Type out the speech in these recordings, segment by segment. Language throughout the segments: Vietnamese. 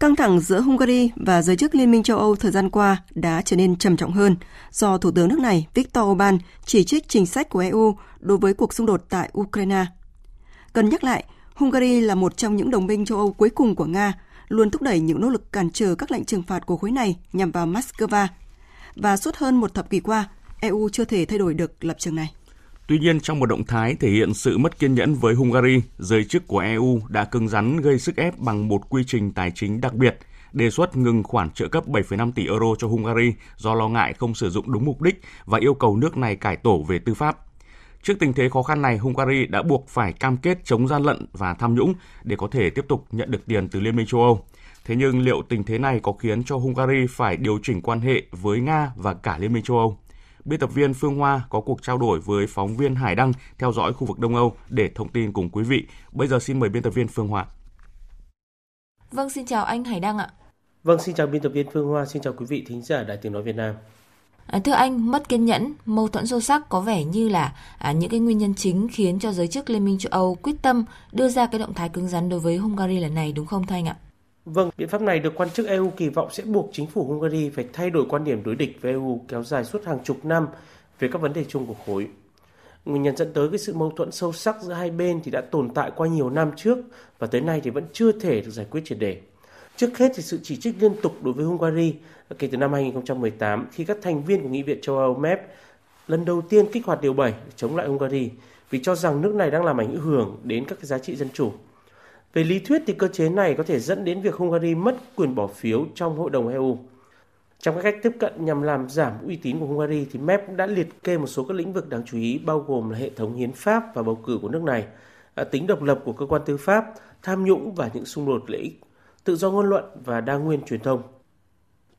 căng thẳng giữa Hungary và giới chức Liên minh châu Âu thời gian qua đã trở nên trầm trọng hơn do Thủ tướng nước này Viktor Orbán chỉ trích chính sách của EU đối với cuộc xung đột tại Ukraine. Cần nhắc lại, Hungary là một trong những đồng minh châu Âu cuối cùng của Nga, luôn thúc đẩy những nỗ lực cản trở các lệnh trừng phạt của khối này nhằm vào Moscow. Và suốt hơn một thập kỷ qua, EU chưa thể thay đổi được lập trường này. Tuy nhiên, trong một động thái thể hiện sự mất kiên nhẫn với Hungary, giới chức của EU đã cứng rắn gây sức ép bằng một quy trình tài chính đặc biệt, đề xuất ngừng khoản trợ cấp 7,5 tỷ euro cho Hungary do lo ngại không sử dụng đúng mục đích và yêu cầu nước này cải tổ về tư pháp. Trước tình thế khó khăn này, Hungary đã buộc phải cam kết chống gian lận và tham nhũng để có thể tiếp tục nhận được tiền từ Liên minh châu Âu. Thế nhưng liệu tình thế này có khiến cho Hungary phải điều chỉnh quan hệ với Nga và cả Liên minh châu Âu? Biên tập viên Phương Hoa có cuộc trao đổi với phóng viên Hải Đăng theo dõi khu vực Đông Âu để thông tin cùng quý vị. Bây giờ xin mời biên tập viên Phương Hoa. Vâng, xin chào anh Hải Đăng ạ. Vâng, xin chào biên tập viên Phương Hoa, xin chào quý vị thính giả Đài Tiếng Nói Việt Nam. À, thưa anh, mất kiên nhẫn, mâu thuẫn sâu sắc có vẻ như là à, những cái nguyên nhân chính khiến cho giới chức Liên minh châu Âu quyết tâm đưa ra cái động thái cứng rắn đối với Hungary lần này đúng không thưa anh ạ? Vâng, biện pháp này được quan chức EU kỳ vọng sẽ buộc chính phủ Hungary phải thay đổi quan điểm đối địch với EU kéo dài suốt hàng chục năm về các vấn đề chung của khối. Nguyên nhân dẫn tới cái sự mâu thuẫn sâu sắc giữa hai bên thì đã tồn tại qua nhiều năm trước và tới nay thì vẫn chưa thể được giải quyết triệt đề. Trước hết thì sự chỉ trích liên tục đối với Hungary kể từ năm 2018 khi các thành viên của Nghị viện châu Âu MEP lần đầu tiên kích hoạt điều 7 chống lại Hungary vì cho rằng nước này đang làm ảnh hưởng đến các cái giá trị dân chủ về lý thuyết thì cơ chế này có thể dẫn đến việc Hungary mất quyền bỏ phiếu trong Hội đồng EU. Trong các cách tiếp cận nhằm làm giảm uy tín của Hungary thì MEP đã liệt kê một số các lĩnh vực đáng chú ý bao gồm là hệ thống hiến pháp và bầu cử của nước này, à, tính độc lập của cơ quan tư pháp, tham nhũng và những xung đột lợi ích, tự do ngôn luận và đa nguyên truyền thông.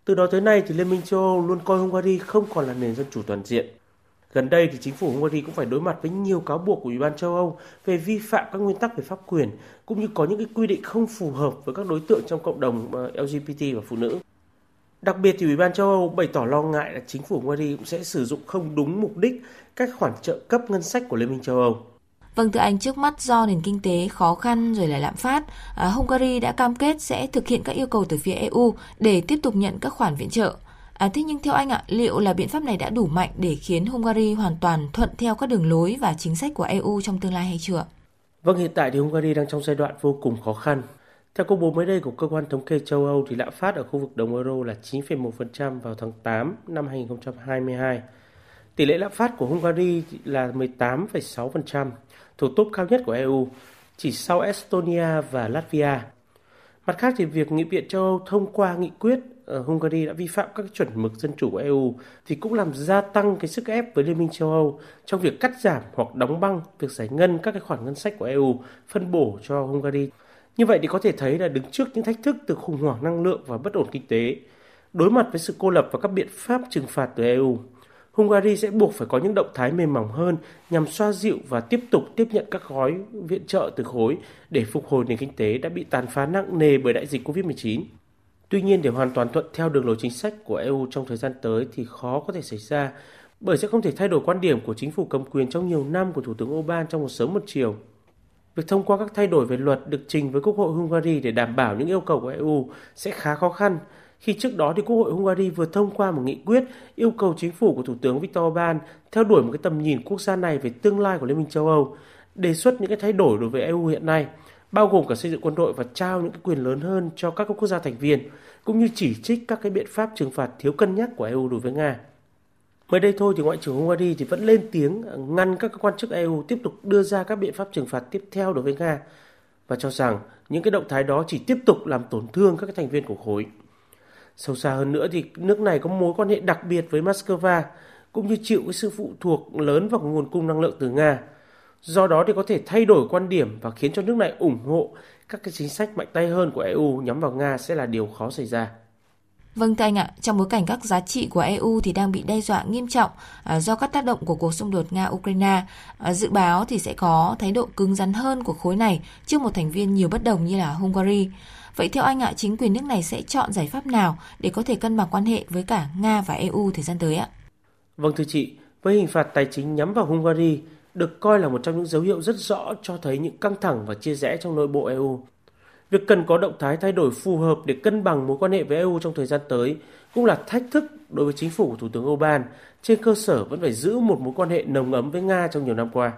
Từ đó tới nay thì Liên minh châu Âu luôn coi Hungary không còn là nền dân chủ toàn diện. Gần đây thì chính phủ Hungary cũng phải đối mặt với nhiều cáo buộc của Ủy ban châu Âu về vi phạm các nguyên tắc về pháp quyền cũng như có những cái quy định không phù hợp với các đối tượng trong cộng đồng ờ, LGBT và phụ nữ. Đặc biệt thì Ủy ban châu Âu bày tỏ lo ngại là chính phủ Hungary cũng sẽ sử dụng không đúng mục đích các khoản trợ cấp ngân sách của Liên minh châu Âu. Vâng thưa anh, trước mắt do nền kinh tế khó khăn rồi lại lạm phát, à, Hungary đã cam kết sẽ thực hiện các yêu cầu từ phía EU để tiếp tục nhận các khoản viện trợ. À, thế nhưng theo anh ạ, liệu là biện pháp này đã đủ mạnh để khiến Hungary hoàn toàn thuận theo các đường lối và chính sách của EU trong tương lai hay chưa? Vâng, hiện tại thì Hungary đang trong giai đoạn vô cùng khó khăn. Theo công bố mới đây của cơ quan thống kê châu Âu thì lạm phát ở khu vực đồng euro là 9,1% vào tháng 8 năm 2022. Tỷ lệ lạm phát của Hungary là 18,6%, thuộc top cao nhất của EU, chỉ sau Estonia và Latvia. Mặt khác thì việc Nghị viện châu Âu thông qua nghị quyết ở Hungary đã vi phạm các chuẩn mực dân chủ của EU thì cũng làm gia tăng cái sức ép với Liên minh châu Âu trong việc cắt giảm hoặc đóng băng việc giải ngân các cái khoản ngân sách của EU phân bổ cho Hungary. Như vậy thì có thể thấy là đứng trước những thách thức từ khủng hoảng năng lượng và bất ổn kinh tế, đối mặt với sự cô lập và các biện pháp trừng phạt từ EU, Hungary sẽ buộc phải có những động thái mềm mỏng hơn nhằm xoa dịu và tiếp tục tiếp nhận các gói viện trợ từ khối để phục hồi nền kinh tế đã bị tàn phá nặng nề bởi đại dịch COVID-19. Tuy nhiên, để hoàn toàn thuận theo đường lối chính sách của EU trong thời gian tới thì khó có thể xảy ra, bởi sẽ không thể thay đổi quan điểm của chính phủ cầm quyền trong nhiều năm của Thủ tướng Orbán trong một sớm một chiều. Việc thông qua các thay đổi về luật được trình với Quốc hội Hungary để đảm bảo những yêu cầu của EU sẽ khá khó khăn khi trước đó thì Quốc hội Hungary vừa thông qua một nghị quyết yêu cầu chính phủ của Thủ tướng Viktor Orbán theo đuổi một cái tầm nhìn quốc gia này về tương lai của Liên minh châu Âu, đề xuất những cái thay đổi đối với EU hiện nay – bao gồm cả xây dựng quân đội và trao những cái quyền lớn hơn cho các quốc gia thành viên, cũng như chỉ trích các cái biện pháp trừng phạt thiếu cân nhắc của EU đối với Nga. Mới đây thôi thì Ngoại trưởng Hungary thì vẫn lên tiếng ngăn các quan chức EU tiếp tục đưa ra các biện pháp trừng phạt tiếp theo đối với Nga và cho rằng những cái động thái đó chỉ tiếp tục làm tổn thương các cái thành viên của khối. Sâu xa hơn nữa thì nước này có mối quan hệ đặc biệt với Moscow cũng như chịu cái sự phụ thuộc lớn vào nguồn cung năng lượng từ Nga Do đó thì có thể thay đổi quan điểm và khiến cho nước này ủng hộ các cái chính sách mạnh tay hơn của EU nhắm vào Nga sẽ là điều khó xảy ra. Vâng thưa anh ạ, trong bối cảnh các giá trị của EU thì đang bị đe dọa nghiêm trọng à, do các tác động của cuộc xung đột Nga-Ukraine, à, dự báo thì sẽ có thái độ cứng rắn hơn của khối này trước một thành viên nhiều bất đồng như là Hungary. Vậy theo anh ạ, chính quyền nước này sẽ chọn giải pháp nào để có thể cân bằng quan hệ với cả Nga và EU thời gian tới ạ? Vâng thưa chị, với hình phạt tài chính nhắm vào Hungary được coi là một trong những dấu hiệu rất rõ cho thấy những căng thẳng và chia rẽ trong nội bộ EU. Việc cần có động thái thay đổi phù hợp để cân bằng mối quan hệ với EU trong thời gian tới cũng là thách thức đối với chính phủ của Thủ tướng Orbán trên cơ sở vẫn phải giữ một mối quan hệ nồng ấm với Nga trong nhiều năm qua.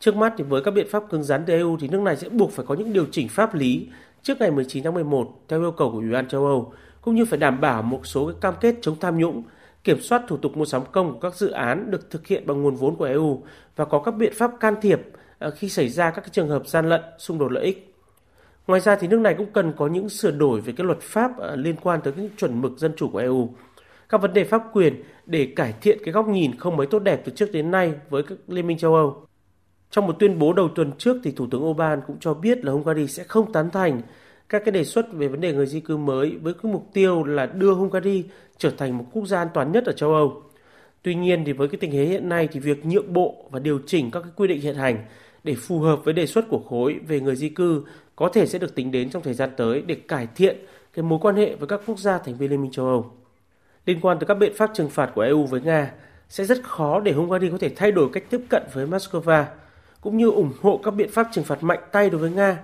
Trước mắt thì với các biện pháp cứng rắn từ EU thì nước này sẽ buộc phải có những điều chỉnh pháp lý trước ngày 19 tháng 11 theo yêu cầu của Ủy ban châu Âu, cũng như phải đảm bảo một số cam kết chống tham nhũng, kiểm soát thủ tục mua sắm công của các dự án được thực hiện bằng nguồn vốn của EU và có các biện pháp can thiệp à, khi xảy ra các trường hợp gian lận, xung đột lợi ích. Ngoài ra thì nước này cũng cần có những sửa đổi về cái luật pháp à, liên quan tới những chuẩn mực dân chủ của EU, các vấn đề pháp quyền để cải thiện cái góc nhìn không mấy tốt đẹp từ trước đến nay với các Liên minh châu Âu. Trong một tuyên bố đầu tuần trước thì Thủ tướng Orbán cũng cho biết là Hungary sẽ không tán thành các cái đề xuất về vấn đề người di cư mới với cái mục tiêu là đưa Hungary trở thành một quốc gia an toàn nhất ở châu Âu. Tuy nhiên thì với cái tình hình hiện nay thì việc nhượng bộ và điều chỉnh các cái quy định hiện hành để phù hợp với đề xuất của khối về người di cư có thể sẽ được tính đến trong thời gian tới để cải thiện cái mối quan hệ với các quốc gia thành viên Liên minh châu Âu. Liên quan tới các biện pháp trừng phạt của EU với Nga, sẽ rất khó để Hungary có thể thay đổi cách tiếp cận với Moscow cũng như ủng hộ các biện pháp trừng phạt mạnh tay đối với Nga.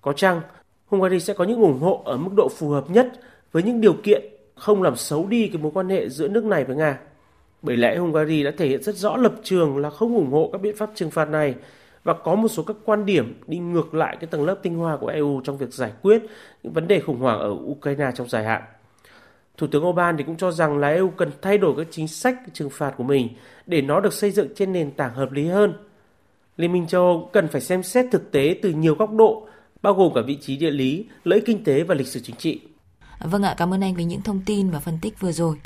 Có chăng, Hungary sẽ có những ủng hộ ở mức độ phù hợp nhất với những điều kiện không làm xấu đi cái mối quan hệ giữa nước này với Nga. Bởi lẽ Hungary đã thể hiện rất rõ lập trường là không ủng hộ các biện pháp trừng phạt này và có một số các quan điểm đi ngược lại cái tầng lớp tinh hoa của EU trong việc giải quyết những vấn đề khủng hoảng ở Ukraine trong dài hạn. Thủ tướng Orbán thì cũng cho rằng là EU cần thay đổi các chính sách trừng phạt của mình để nó được xây dựng trên nền tảng hợp lý hơn Liên minh châu Âu cần phải xem xét thực tế từ nhiều góc độ, bao gồm cả vị trí địa lý, lợi ích kinh tế và lịch sử chính trị. Vâng ạ, cảm ơn anh với những thông tin và phân tích vừa rồi.